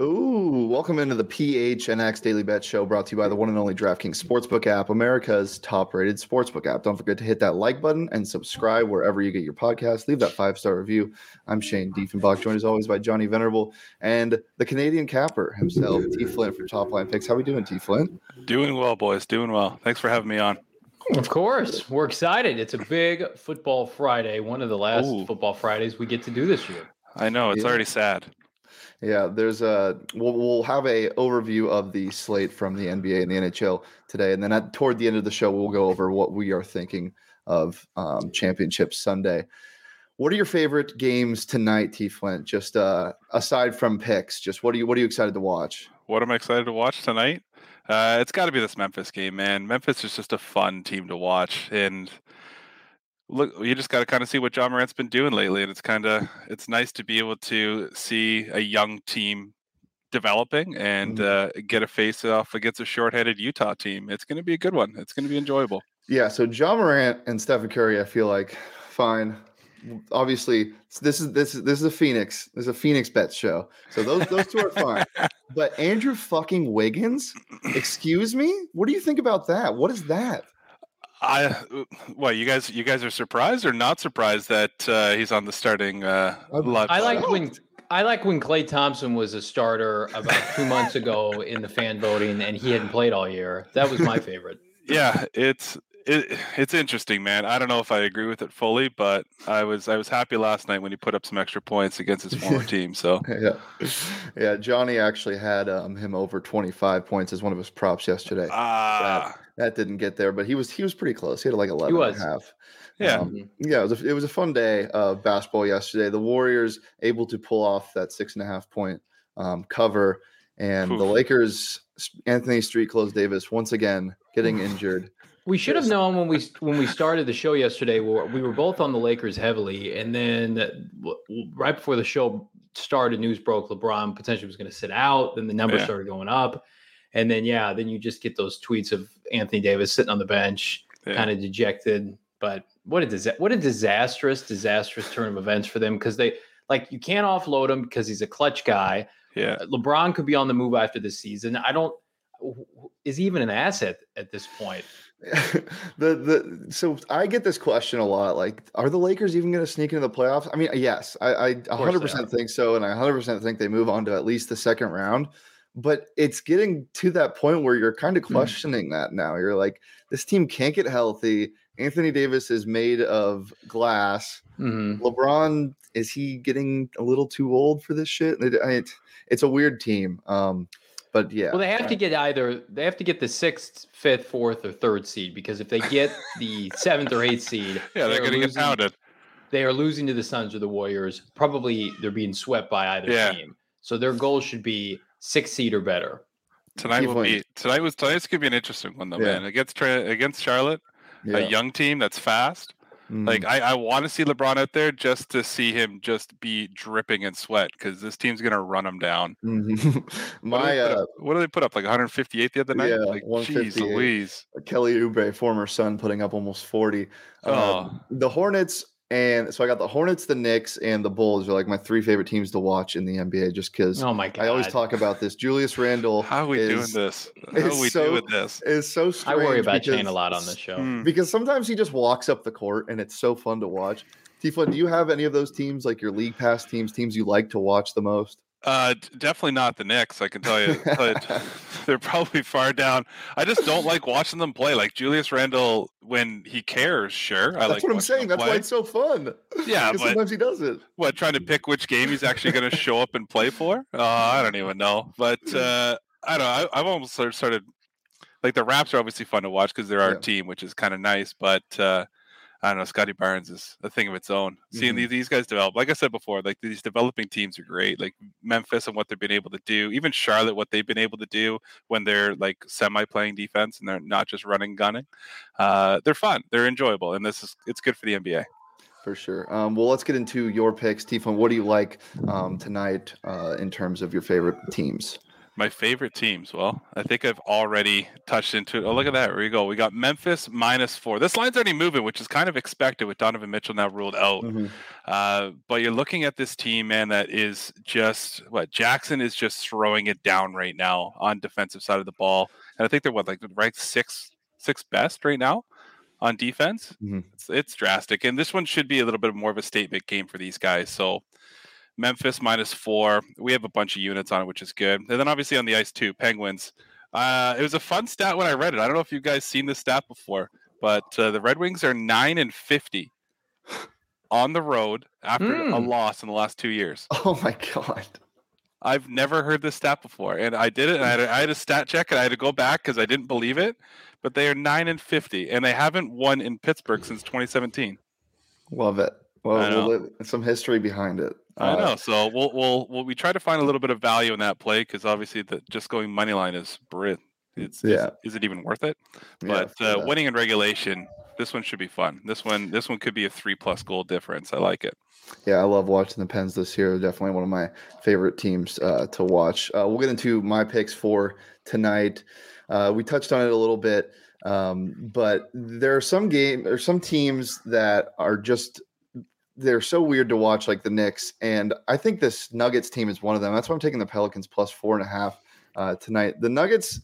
Ooh, welcome into the PHNX Daily Bet Show brought to you by the one and only DraftKings Sportsbook app, America's top rated sportsbook app. Don't forget to hit that like button and subscribe wherever you get your podcast. Leave that five star review. I'm Shane Diefenbach, joined as always by Johnny Venerable and the Canadian capper himself, T Flint from Top Line Picks. How are we doing, T Flint? Doing well, boys. Doing well. Thanks for having me on. Of course, we're excited. It's a big football Friday, one of the last Ooh. football Fridays we get to do this year. I know it's yeah. already sad. Yeah, there's a we'll, we'll have a overview of the slate from the NBA and the NHL today, and then at, toward the end of the show, we'll go over what we are thinking of um, Championship Sunday. What are your favorite games tonight, T. Flint? Just uh, aside from picks, just what are you what are you excited to watch? What am I excited to watch tonight? Uh, it's got to be this Memphis game, man. Memphis is just a fun team to watch, and look, you just got to kind of see what Ja Morant's been doing lately, and it's kind of it's nice to be able to see a young team developing and mm-hmm. uh, get a face off against a short-headed Utah team. It's going to be a good one. It's going to be enjoyable. Yeah. So Ja Morant and Stephen Curry, I feel like fine. Obviously, this is this is this is a Phoenix. This is a Phoenix bet show. So those those two are fine. but Andrew fucking Wiggins, excuse me, what do you think about that? What is that? I well, you guys you guys are surprised or not surprised that uh, he's on the starting uh, I like when I like when Klay Thompson was a starter about two months ago in the fan voting and he hadn't played all year. That was my favorite. Yeah, it's it, it's interesting, man. I don't know if I agree with it fully, but I was I was happy last night when he put up some extra points against his former team. So yeah, yeah. Johnny actually had um, him over twenty five points as one of his props yesterday. Ah, that, that, didn't get there, but he was he was pretty close. He had like eleven and a half. Yeah, um, yeah. It was, a, it was a fun day of basketball yesterday. The Warriors able to pull off that six and a half point um, cover, and Oof. the Lakers. Anthony Street Clothes Davis once again getting injured. We should have known when we when we started the show yesterday. We were both on the Lakers heavily, and then uh, right before the show started, news broke LeBron potentially was going to sit out. Then the numbers yeah. started going up, and then yeah, then you just get those tweets of Anthony Davis sitting on the bench, yeah. kind of dejected. But what a disa- what a disastrous, disastrous turn of events for them because they like you can't offload him because he's a clutch guy. Yeah, uh, LeBron could be on the move after this season. I don't is he even an asset at this point. the the so I get this question a lot. Like, are the Lakers even going to sneak into the playoffs? I mean, yes, I, I 100% think so, and I 100% think they move on to at least the second round. But it's getting to that point where you're kind of hmm. questioning mm. that now. You're like, this team can't get healthy. Anthony Davis is made of glass. Mm-hmm. LeBron is he getting a little too old for this shit? It, it, it's a weird team. Um, but yeah. Well, they have to get either they have to get the sixth, fifth, fourth, or third seed because if they get the seventh or eighth seed, yeah, they're, going to get pounded. They are losing to the Suns or the Warriors. Probably they're being swept by either yeah. team. So their goal should be six seed or better. Tonight will be tonight was tonight's gonna be an interesting one though, yeah. man. Against against Charlotte, yeah. a young team that's fast. Mm. Like I, I want to see LeBron out there just to see him just be dripping in sweat because this team's gonna run him down. Mm-hmm. My what do, uh, what do they put up like 158 the other night? Yeah, like, 158. Louise. Kelly Oubre, former son, putting up almost 40. Oh. Um, the Hornets and so I got the Hornets, the Knicks, and the Bulls are like my three favorite teams to watch in the NBA just because oh my God. I always talk about this. Julius Randle. How are we is, doing this? How are we so, doing this? Is so I worry about Shane a lot on this show. Hmm. Because sometimes he just walks up the court and it's so fun to watch. Tifa, do you have any of those teams like your league pass teams, teams you like to watch the most? Uh, definitely not the Knicks. I can tell you, but they're probably far down. I just don't like watching them play. Like Julius Randle, when he cares, sure. I That's like what I'm saying. That's why it's so fun. Yeah, but sometimes he does it. What trying to pick which game he's actually going to show up and play for? Uh, I don't even know. But uh, I don't know. I, have almost started like the Raps are obviously fun to watch because they're our yeah. team, which is kind of nice. But uh, I don't know. Scotty Barnes is a thing of its own. Mm-hmm. Seeing these, these guys develop, like I said before, like these developing teams are great. Like Memphis and what they've been able to do, even Charlotte, what they've been able to do when they're like semi playing defense and they're not just running gunning. Uh, they're fun. They're enjoyable, and this is it's good for the NBA. For sure. Um, well, let's get into your picks, Tifon. What do you like um, tonight uh, in terms of your favorite teams? My favorite teams. Well, I think I've already touched into. It. Oh, look at that! Here we go. We got Memphis minus four. This line's already moving, which is kind of expected with Donovan Mitchell now ruled out. Mm-hmm. Uh, but you're looking at this team, man, that is just what Jackson is just throwing it down right now on defensive side of the ball, and I think they're what like ranked six six best right now on defense. Mm-hmm. It's, it's drastic, and this one should be a little bit more of a statement game for these guys. So Memphis minus four. We have a bunch of units on it, which is good. And then obviously on the ice too, Penguins. Uh, it was a fun stat when I read it. I don't know if you guys seen this stat before, but uh, the Red Wings are nine and fifty on the road after mm. a hmm. loss in the last two years. Oh my god! I've never heard this stat before, and I did it. And I, had a, I had a stat check, and I had to go back because I didn't believe it. But they are nine and fifty, and they haven't won in Pittsburgh since 2017. Love it. Well, we'll some history behind it. I uh, know. So we'll, we'll we'll we try to find a little bit of value in that play because obviously the just going money line is Brit. It's yeah. Is, is, it even worth it? But yeah, uh, winning in regulation, this one should be fun. This one this one could be a three plus goal difference. I like it. Yeah, I love watching the Pens this year. Definitely one of my favorite teams uh, to watch. Uh, we'll get into my picks for tonight. Uh, we touched on it a little bit, um, but there are some game or some teams that are just they're so weird to watch, like the Knicks. And I think this Nuggets team is one of them. That's why I'm taking the Pelicans plus four and a half uh, tonight. The Nuggets,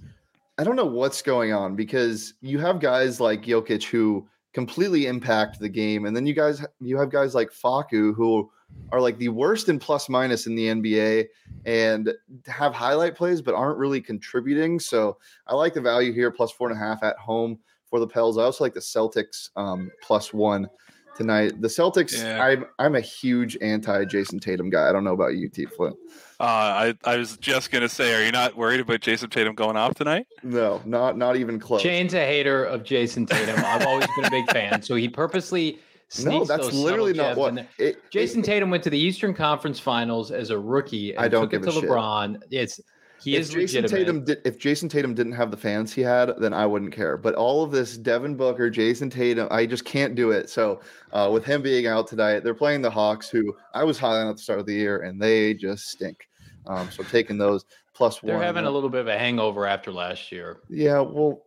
I don't know what's going on because you have guys like Jokic who completely impact the game, and then you guys you have guys like Faku who are like the worst in plus minus in the NBA and have highlight plays but aren't really contributing. So I like the value here plus four and a half at home for the Pels. I also like the Celtics um, plus one tonight. The Celtics, yeah. I'm I'm a huge anti Jayson Tatum guy. I don't know about you, T Flint. Uh, I I was just gonna say, are you not worried about Jayson Tatum going off tonight? No, not not even close. Shane's a hater of Jason Tatum. I've always been a big fan, so he purposely. No, that's literally not what it, Jayson it, Tatum went to the Eastern Conference Finals as a rookie. I don't took it to LeBron. Shit. It's he if is Jayson legitimate. Tatum did, if Jayson Tatum didn't have the fans he had, then I wouldn't care. But all of this Devin Booker, Jayson Tatum, I just can't do it. So uh, with him being out tonight, they're playing the Hawks, who I was high on at the start of the year, and they just stink. Um, so taking those plus they're one. They're having a little bit of a hangover after last year. Yeah, well,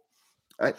I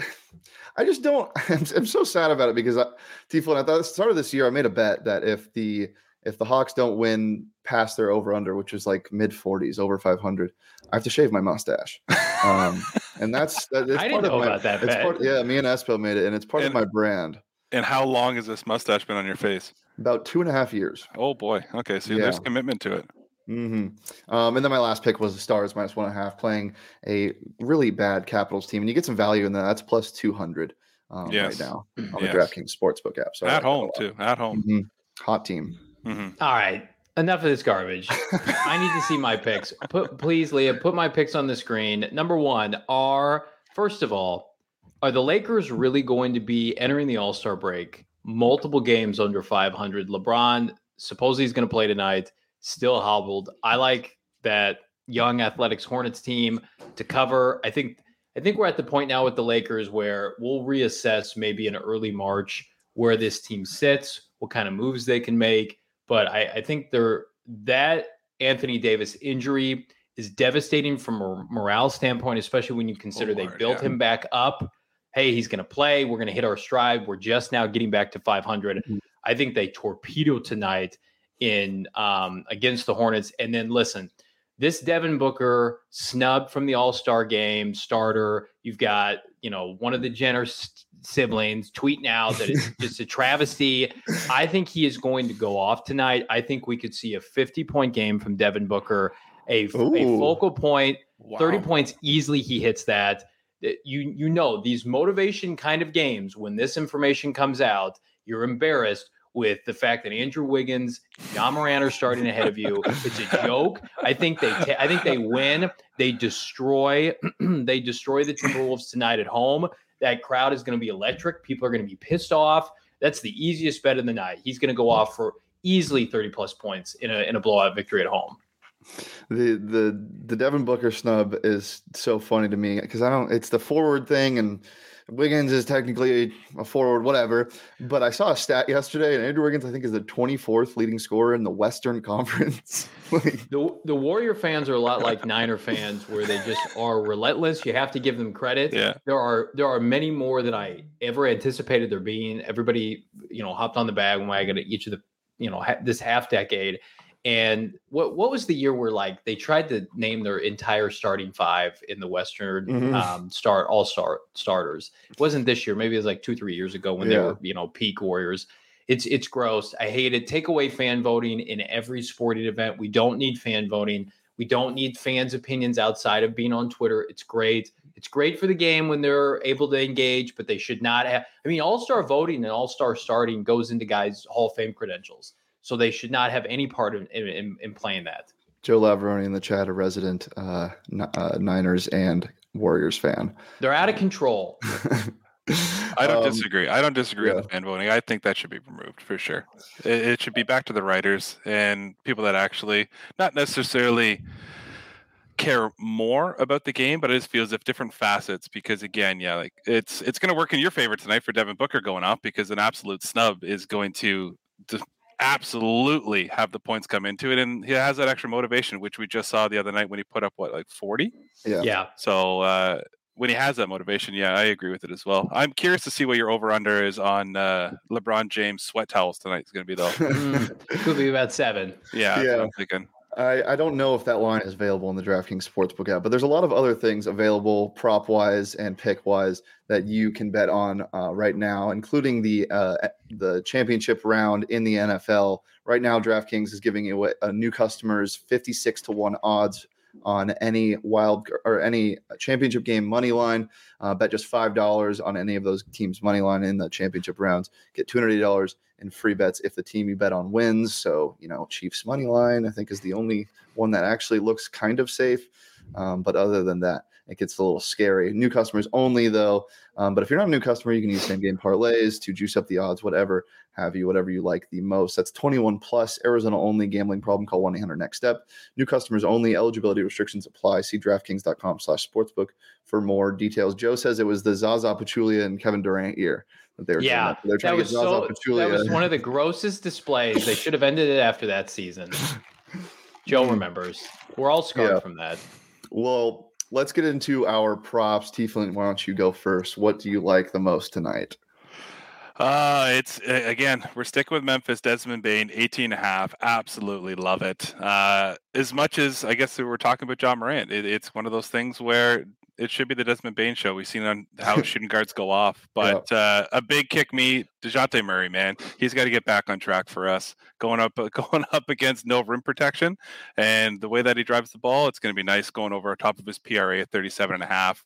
I just don't. I'm, I'm so sad about it because I, T. Flynn, I thought at the start of this year, I made a bet that if the if the Hawks don't win past their over under, which is like mid 40s, over 500, I have to shave my mustache. Um, and that's, that, I didn't know my, about that. Part, yeah, me and Espo made it, and it's part and, of my brand. And how long has this mustache been on your face? About two and a half years. Oh boy. Okay, so yeah. there's commitment to it. Mm-hmm. Um, and then my last pick was the Stars minus one and a half, playing a really bad Capitals team, and you get some value in that. That's plus two hundred um, yes. right now on the yes. the DraftKings Sportsbook app. So at home too. At home. Mm-hmm. Hot team. Mm-hmm. All right. Enough of this garbage. I need to see my picks. Put please, Leah, put my picks on the screen. Number one are first of all, are the Lakers really going to be entering the All Star break? Multiple games under 500. LeBron supposedly he's going to play tonight. Still hobbled. I like that young Athletics Hornets team to cover. I think I think we're at the point now with the Lakers where we'll reassess maybe in early March where this team sits, what kind of moves they can make. But I, I think they're that Anthony Davis injury is devastating from a morale standpoint, especially when you consider oh, they built yeah. him back up. Hey, he's going to play. We're going to hit our stride. We're just now getting back to 500. Mm-hmm. I think they torpedo tonight in um, against the Hornets. And then listen, this Devin Booker snub from the All Star game starter. You've got you know one of the Jenner siblings tweeting out that it's just a travesty. I think he is going to go off tonight. I think we could see a 50 point game from Devin Booker, a, a focal point, wow. 30 points easily. He hits that. You you know these motivation kind of games when this information comes out, you're embarrassed with the fact that Andrew Wiggins, Ja Morant are starting ahead of you. It's a joke. I think they I think they win. They destroy they destroy the Timberwolves tonight at home. That crowd is going to be electric. People are going to be pissed off. That's the easiest bet in the night. He's going to go off for easily 30 plus points in a in a blowout victory at home. The the the Devin Booker snub is so funny to me because I don't. It's the forward thing, and Wiggins is technically a forward, whatever. But I saw a stat yesterday, and Andrew Wiggins, I think, is the 24th leading scorer in the Western Conference. the the Warrior fans are a lot like Niner fans, where they just are relentless. You have to give them credit. Yeah. There are there are many more than I ever anticipated there being. Everybody, you know, hopped on the bandwagon at each of the, you know, ha- this half decade. And what what was the year where like they tried to name their entire starting five in the Western mm-hmm. um, start all star starters? It wasn't this year. Maybe it was like two three years ago when yeah. they were you know peak Warriors. It's it's gross. I hate it. Take away fan voting in every sporting event. We don't need fan voting. We don't need fans' opinions outside of being on Twitter. It's great. It's great for the game when they're able to engage, but they should not have. I mean, all star voting and all star starting goes into guys' Hall of Fame credentials. So they should not have any part in, in, in playing that. Joe Lavroni in the chat, a resident uh, uh, Niners and Warriors fan. They're out of control. I don't um, disagree. I don't disagree yeah. with fan voting. I think that should be removed for sure. It, it, should be back to the writers and people that actually not necessarily care more about the game, but it just feels if different facets. Because again, yeah, like it's it's going to work in your favor tonight for Devin Booker going off because an absolute snub is going to absolutely have the points come into it, and he has that extra motivation, which we just saw the other night when he put up what like forty. Yeah. Yeah. So uh, when he has that motivation, yeah, I agree with it as well. I'm curious to see what your over under is on uh, LeBron James sweat towels tonight. Is going to be though. mm, could be about seven. Yeah. Yeah. I'm thinking. I, I don't know if that line is available in the DraftKings Sportsbook app, but there's a lot of other things available prop wise and pick wise that you can bet on uh, right now, including the uh, the championship round in the NFL. Right now, DraftKings is giving away uh, new customers 56 to 1 odds on any wild or any championship game money line. Uh, bet just $5 on any of those teams' money line in the championship rounds. Get $280 in free bets if the team you bet on wins. So, you know, Chiefs money line, I think, is the only one that actually looks kind of safe. Um, but other than that, it gets a little scary. New customers only, though. Um, but if you're not a new customer, you can use same game parlays to juice up the odds, whatever have you, whatever you like the most. That's 21 plus, Arizona only gambling problem. Call 1 800 next step. New customers only. Eligibility restrictions apply. See DraftKings.com slash sportsbook for more details. Joe says it was the Zaza Pachulia and Kevin Durant year. That they were yeah, they're trying that was so, That was one of the grossest displays. They should have ended it after that season. Joe remembers. We're all scarred yeah. from that. Well, let's get into our props. Tiefling, why don't you go first? What do you like the most tonight? Uh, it's again, we're sticking with Memphis, Desmond Bane, 18 and a half. Absolutely love it. Uh, as much as I guess we were talking about Ja Morant, it, it's one of those things where it should be the Desmond Bane show. We've seen on how shooting guards go off, but yeah. uh, a big kick me, Dejounte Murray, man, he's got to get back on track for us. Going up, going up against no rim protection, and the way that he drives the ball, it's going to be nice going over top of his PRA at 37 and a half.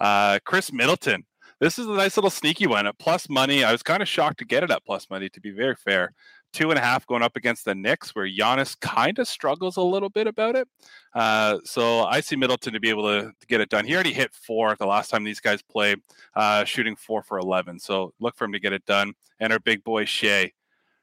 Uh, Khris Middleton this is a nice little sneaky one at plus money. I was kind of shocked to get it at plus money, to be very fair. Two and a half going up against the Knicks, where Giannis kind of struggles a little bit about it. Uh, so I see Middleton to be able to, to, get it done. He already hit four the last time these guys played, uh, shooting four for 11. So look for him to get it done. And our big boy Shai,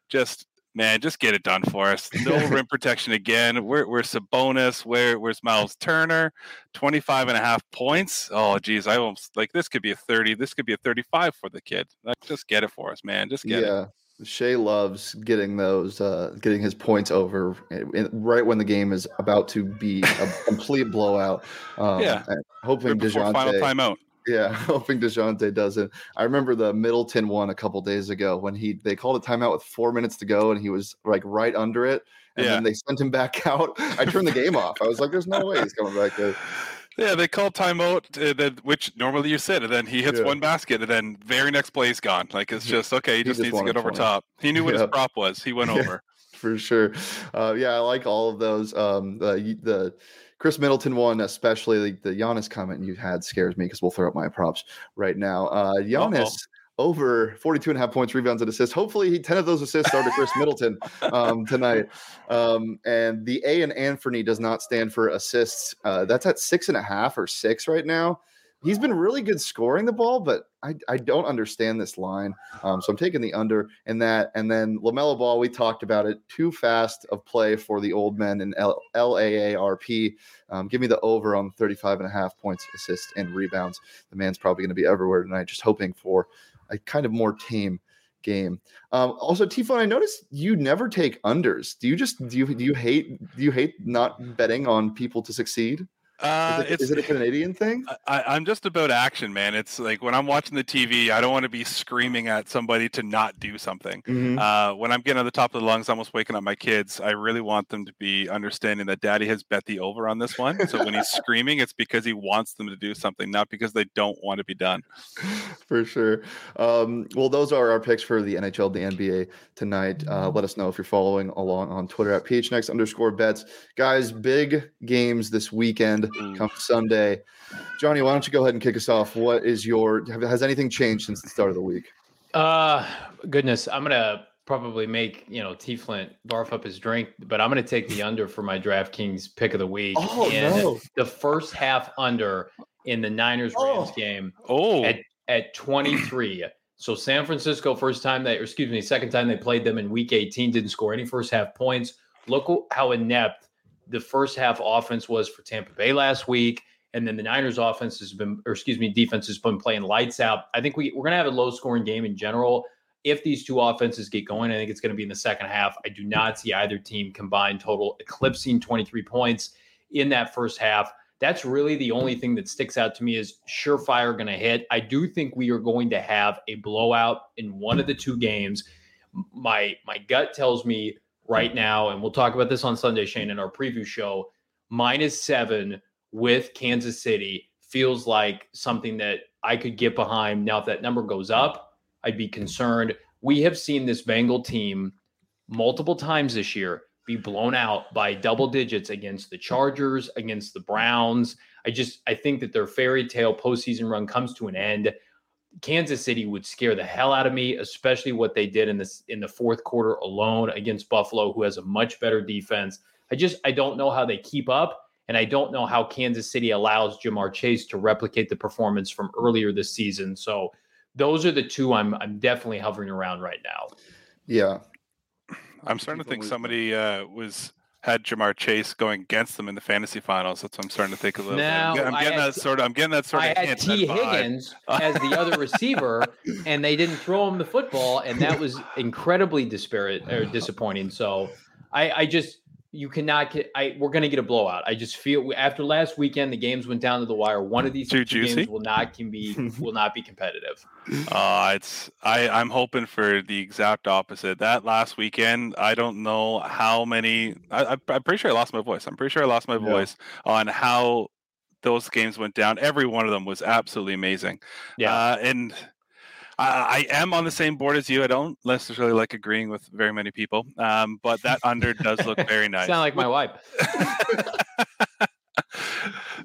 just man, just get it done for us. No rim protection again. We're, we're Sabonis. Where, where's Myles Turner? 25 and a half points. Oh, geez. I almost like this could be a 30. This could be a 35 for the kid. Like, just get it for us, man. Just get yeah. it. Shai loves getting those, uh, getting his points over in, right when the game is about to be a complete blowout. Um, yeah, hopefully, Dejounte final timeout. Yeah, hoping Dejounte doesn't. I remember the Middleton one a couple days ago when he they called a timeout with four minutes to go and he was like right under it, and yeah. then they sent him back out. I turned the game off. I was like, "There's no way he's coming back." Good. Yeah, they call timeout, uh, then, which normally you sit, and then he hits yeah. one basket, and then very next play is gone. Like it's just okay. He, he just, just needs to get over 20. top. He knew what his prop was. He went over for sure. Uh, yeah, I like all of those. Um, the the Khris Middleton one, especially the, the Giannis comment you had scares me because we'll throw up my props right now. Uh, Giannis. Uh-oh over 42 and a half points, rebounds, and assists. Hopefully, he, 10 of those assists are to Khris Middleton um, tonight. Um, and the A in Anthony does not stand for assists. Uh, that's at six and a half or six right now. he's been really good scoring the ball, but I, I don't understand this line. Um, so I'm taking the under in that. And then LaMelo Ball, we talked about it. Too fast of play for the old men in L- LAARP. Um, give me the over on 35 and a half points, assists, and rebounds. The man's probably going to be everywhere tonight, just hoping for a kind of more tame game. Um, also, Tifon, I noticed you never take unders. Do you just do you do you hate do you hate not betting on people to succeed? Uh, is, it, is it a Canadian thing? I, am just about action, man. It's like when I'm watching the TV, I don't want to be screaming at somebody to not do something. Mm-hmm. Uh, when I'm getting on the top of the lungs, almost waking up my kids, I really want them to be understanding that daddy has bet the over on this one. So when he's screaming, it's because he wants them to do something, not because they don't want to be done. For sure. Um, well, those are our picks for the NHL, the NBA tonight. Uh, let us know if you're following along on Twitter at PHNX underscore bets. Guys, big games this weekend mm. come Sunday. Johnny, why don't you go ahead and kick us off? What is your has anything changed since the start of the week? Uh goodness, I'm gonna probably make you know T Flint barf up his drink, but I'm gonna take the under for my DraftKings pick of the week. Oh and no. the first half under in the Niners Rams oh. game. Oh at, at 23. So San Francisco, first time they, excuse me, second time they played them in Week 18, didn't score any first half points. Look how inept the first half offense was for Tampa Bay last week. And then the Niners offense has been, or excuse me, defense has been playing lights out. I think we, we're going to have a low scoring game in general. If these two offenses get going, I think it's going to be in the second half. I do not see either team combined total eclipsing 23 points in that first half. That's really the only thing that sticks out to me is surefire going to hit. I do think we are going to have a blowout in one of the two games. My my gut tells me right now, and we'll talk about this on Sunday, Shane, in our preview show. Minus seven with Kansas City feels like something that I could get behind. Now, if that number goes up, I'd be concerned. We have seen this Bengal team multiple times this year be blown out by double digits against the Chargers, against the Browns. I just I think that their fairy tale postseason run comes to an end. Kansas City would scare the hell out of me, especially what they did in this in the fourth quarter alone against Buffalo, who has a much better defense. I just I don't know how they keep up, and I don't know how Kansas City allows Ja'Marr Chase to replicate the performance from earlier this season. So those are the two I'm I'm definitely hovering around right now. Yeah, I'm starting to think somebody uh, was had Ja'Marr Chase going against them in the fantasy finals. That's what I'm starting to think a little now, bit. I'm getting that sort of. I'm getting that sort I of. I had Tee Higgins as the other receiver, and they didn't throw him the football, and that was incredibly disparate or disappointing. So, I, I just you cannot get. I we're going to get a blowout. I just feel after last weekend, the games went down to the wire. One of these two games will not can be will not be competitive. Uh, it's I I'm hoping for the exact opposite. That last weekend, I don't know how many. I, I'm pretty sure I lost my voice. I'm pretty sure I lost my yeah. voice on how those games went down. Every one of them was absolutely amazing. Yeah, uh, and I, I, am on the same board as you. I don't necessarily like agreeing with very many people, um, but that under does look very nice. Sound like my wife.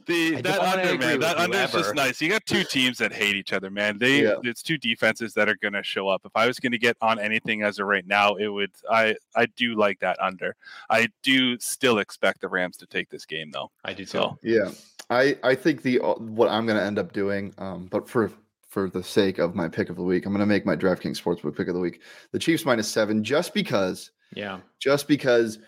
the that under man, that under is just nice. You got two teams that hate each other, man. They yeah. it's two defenses that are going to show up. If I was going to get on anything as of right now, it would. I I do like that under. I do still expect the Rams to take this game though. I do too. So. Yeah, I I think the what I'm going to end up doing, um, but for for the sake of my pick of the week. I'm going to make my DraftKings Sportsbook pick of the week. The Chiefs minus seven, just because. Yeah. Just because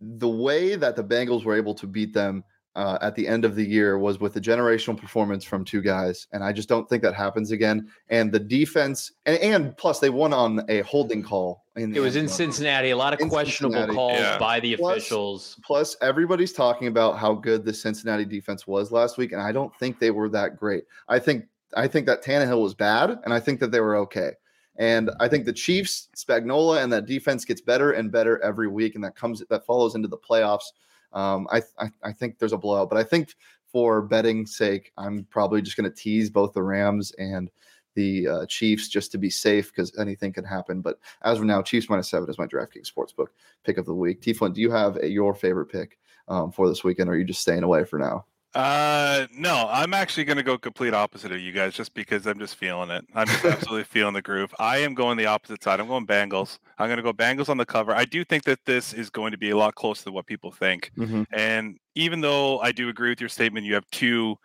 the way that the Bengals were able to beat them uh, at the end of the year was with a generational performance from two guys, and I just don't think that happens again. And the defense, and, and plus they won on a holding call. it was in Cincinnati. A lot of in questionable Cincinnati. calls yeah. by the plus, officials. Plus, everybody's talking about how good the Cincinnati defense was last week, and I don't think they were that great. I think I think that Tannehill was bad, and I think that they were okay. And I think the Chiefs, Spagnuolo, and that defense gets better and better every week, and that comes that follows into the playoffs. Um, I, I, I think there's a blowout, but I think for betting sake, I'm probably just going to tease both the Rams and the uh, Chiefs just to be safe because anything can happen. But as of now, Chiefs minus seven is my DraftKings sportsbook pick of the week. T Flint, do you have a, your favorite pick um, for this weekend, or are you just staying away for now? Uh, no, I'm actually going to go complete opposite of you guys just because I'm just feeling it. I'm just absolutely feeling the groove. I am going the opposite side. I'm going Bengals. I'm going to go Bengals on the cover. I do think that this is going to be a lot closer to what people think. Mm-hmm. And even though I do agree with your statement, you have two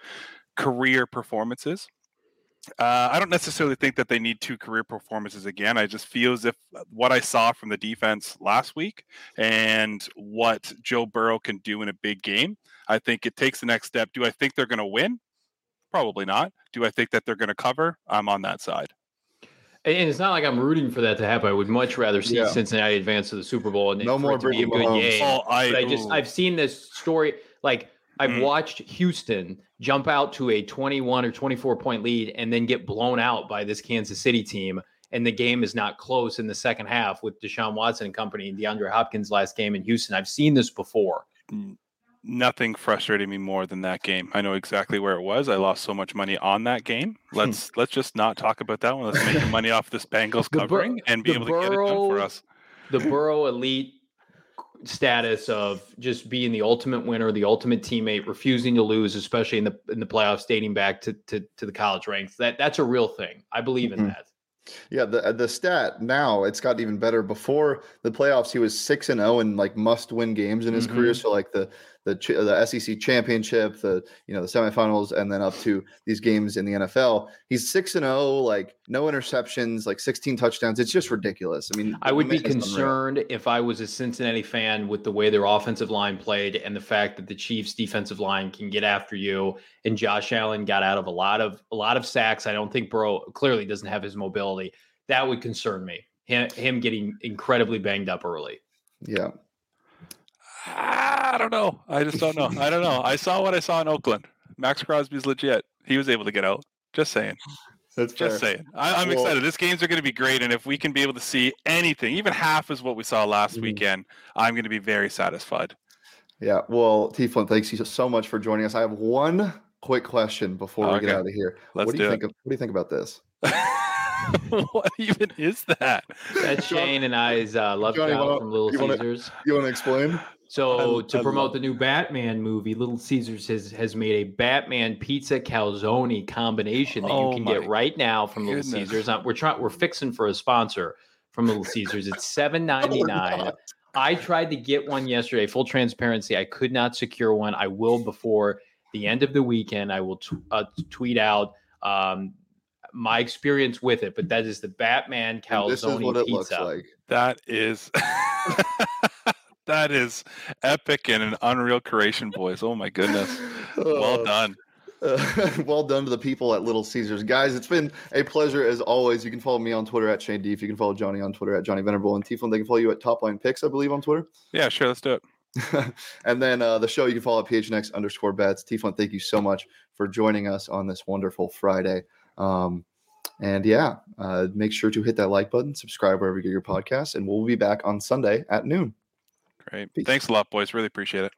career performances. Uh, I don't necessarily think that they need two career performances again. I just feel as if what I saw from the defense last week and what Joe Burrow can do in a big game, I think it takes the next step. Do I think they're going to win? Probably not. Do I think that they're going to cover? I'm on that side. And it's not like I'm rooting for that to happen. I would much rather see yeah. Cincinnati advance to the Super Bowl and no more to be a good game. Oh, I, but I just I've seen this story like I've mm. watched Houston jump out to a 21 or 24 point lead and then get blown out by this Kansas City team. And the game is not close in the second half with Deshaun Watson and company and DeAndre Hopkins last game in Houston. I've seen this before. Nothing frustrated me more than that game. I know exactly where it was. I lost so much money on that game. Let's let's just not talk about that one. Let's make money off this Bengals covering Bur- and be able to get it done for us. The Burrow Elite status of just being the ultimate winner, the ultimate teammate, refusing to lose, especially in the in the playoffs, dating back to to, to the college ranks. That that's a real thing. I believe in mm-hmm. that. Yeah, the the stat now it's gotten even better. Before the playoffs, he was six and zero oh in like must win games in his mm-hmm. career. So like the the the SEC championship, the you know the semifinals, and then up to these games in the NFL. He's six and zero, oh, like no interceptions, like sixteen touchdowns. It's just ridiculous. I mean, I would be concerned if I was a Cincinnati fan with the way their offensive line played and the fact that the Chiefs' defensive line can get after you. And Josh Allen got out of a lot of a lot of sacks. I don't think Burrow clearly doesn't have his mobility. That would concern me. Him, him getting incredibly banged up early. Yeah. I don't know. I just don't know. I don't know. I saw what I saw in Oakland. Maxx Crosby's legit. He was able to get out. Just saying. That's just fair. saying. I, am well, excited. This games are going to be great, and if we can be able to see anything, even half as what we saw last mm-hmm. weekend, I'm going to be very satisfied. Yeah. Well, T Flint, thanks you so much for joining us. I have one quick question before we get out of here. Let's what do you think? Of, what do you think about this? what even is that? That's Shane and I's uh, love Johnny, child from Little you Caesars. Wanna, you want to explain? So I, to I promote love. the new Batman movie, Little Caesars has has made a Batman pizza calzone combination that oh you can get right now from goodness. Little Caesars. We're trying we're fixing for a sponsor from Little Caesars. It's seven ninety nine. Oh I tried to get one yesterday. Full transparency, I could not secure one. I will before the end of the weekend. I will t- uh, tweet out um, my experience with it. But that is the Batman calzone this is what it pizza. Looks like. That is. that is epic and an unreal creation, boys. Oh my goodness. Well uh, done. Uh, well done to the people at Little Caesars. Guys, it's been a pleasure as always. You can follow me on Twitter at Shane Deef. You can follow Johnny on Twitter at Johnny Venerable. And Tiflin, they can follow you at Top Line Picks, I believe, on Twitter. Yeah, sure. Let's do it. and then uh, the show you can follow at PHNX underscore bets. Tiflin, thank you so much for joining us on this wonderful Friday. Um, and yeah, uh, make sure to hit that like button, subscribe wherever you get your podcast, and we'll be back on Sunday at noon. Great. Peace. Thanks a lot, boys. Really appreciate it.